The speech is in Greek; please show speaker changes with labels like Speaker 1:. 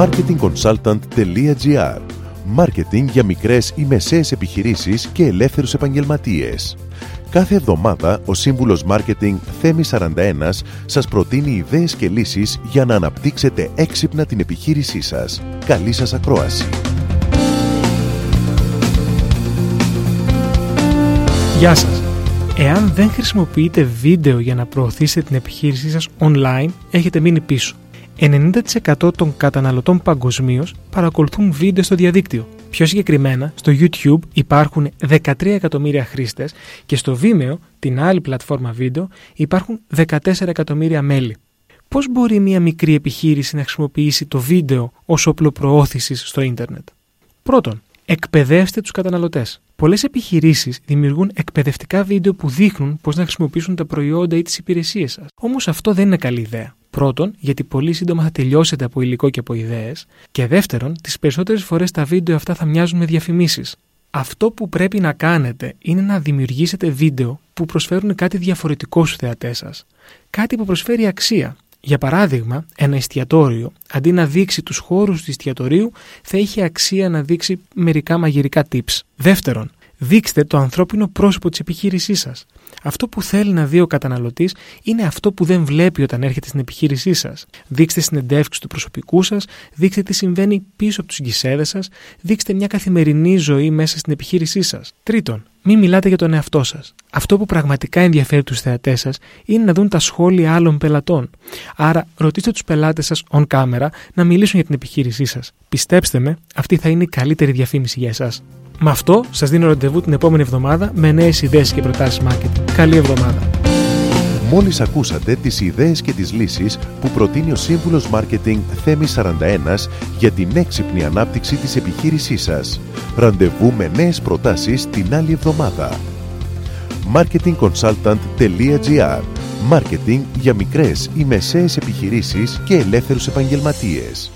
Speaker 1: marketingconsultant.gr Μάρκετινγκ για μικρές ή μεσαίες επιχειρήσεις και ελεύθερους επαγγελματίες. Κάθε εβδομάδα ο σύμβουλος Μάρκετινγκ Θέμη 41 σας προτείνει ιδέες και λύσεις για να αναπτύξετε έξυπνα την επιχείρησή σας. Καλή σας ακρόαση!
Speaker 2: Γεια σας! Εάν δεν χρησιμοποιείτε βίντεο για να προωθήσετε την επιχείρησή σας online, έχετε μείνει πίσω. 90% των καταναλωτών παγκοσμίως παρακολουθούν βίντεο στο διαδίκτυο. Πιο συγκεκριμένα, στο YouTube υπάρχουν 13 εκατομμύρια χρήστες και στο Vimeo, την άλλη πλατφόρμα βίντεο, υπάρχουν 14 εκατομμύρια μέλη. Πώς μπορεί μια μικρή επιχείρηση να χρησιμοποιήσει το βίντεο ως όπλο προώθησης στο ίντερνετ; Πρώτον, εκπαιδεύστε τους καταναλωτές. Πολλές επιχειρήσεις δημιουργούν εκπαιδευτικά βίντεο που δείχνουν πώς να χρησιμοποιήσουν τα προϊόντα ή τις υπηρεσίες σας. Όμως αυτό δεν είναι καλή ιδέα. Πρώτον, γιατί πολύ σύντομα θα τελειώσετε από υλικό και από ιδέες. Και δεύτερον, τις περισσότερες φορές τα βίντεο αυτά θα μοιάζουν με διαφημίσεις. Αυτό που πρέπει να κάνετε είναι να δημιουργήσετε βίντεο που προσφέρουν κάτι διαφορετικό στους θεατές σας. Κάτι που προσφέρει αξία. Για παράδειγμα, ένα εστιατόριο, αντί να δείξει τους χώρους του εστιατορίου, θα είχε αξία να δείξει μερικά μαγειρικά tips. Δεύτερον, δείξτε το ανθρώπινο πρόσωπο της επιχείρησής σας. Αυτό που θέλει να δει ο καταναλωτής είναι αυτό που δεν βλέπει όταν έρχεται στην επιχείρησή σας. Δείξτε συνεντεύξεις του προσωπικού σας, δείξτε τι συμβαίνει πίσω από τους γκισέδε σας, δείξτε μια καθημερινή ζωή μέσα στην επιχείρησή σας. Τρίτον, μην μιλάτε για τον εαυτό σας. Αυτό που πραγματικά ενδιαφέρει τους θεατές σας είναι να δουν τα σχόλια άλλων πελατών. Άρα, ρωτήστε τους πελάτες σας on camera να μιλήσουν για την επιχείρησή σας. Πιστέψτε με, αυτή θα είναι η καλύτερη διαφήμιση για εσάς. Με αυτό σας δίνω ραντεβού την επόμενη εβδομάδα με νέες ιδέες και προτάσεις marketing. Καλή εβδομάδα.
Speaker 1: Μόλις ακούσατε τις ιδέες και τις λύσεις που προτείνει ο σύμβουλος Μάρκετινγκ Θέμης 41 για την έξυπνη ανάπτυξη της επιχείρησής σας. Ραντεβού με νέες προτάσεις την άλλη εβδομάδα. marketingconsultant.gr Μάρκετινγκ για μικρές ή μεσαίες επιχειρήσεις και ελεύθερους επαγγελματίες.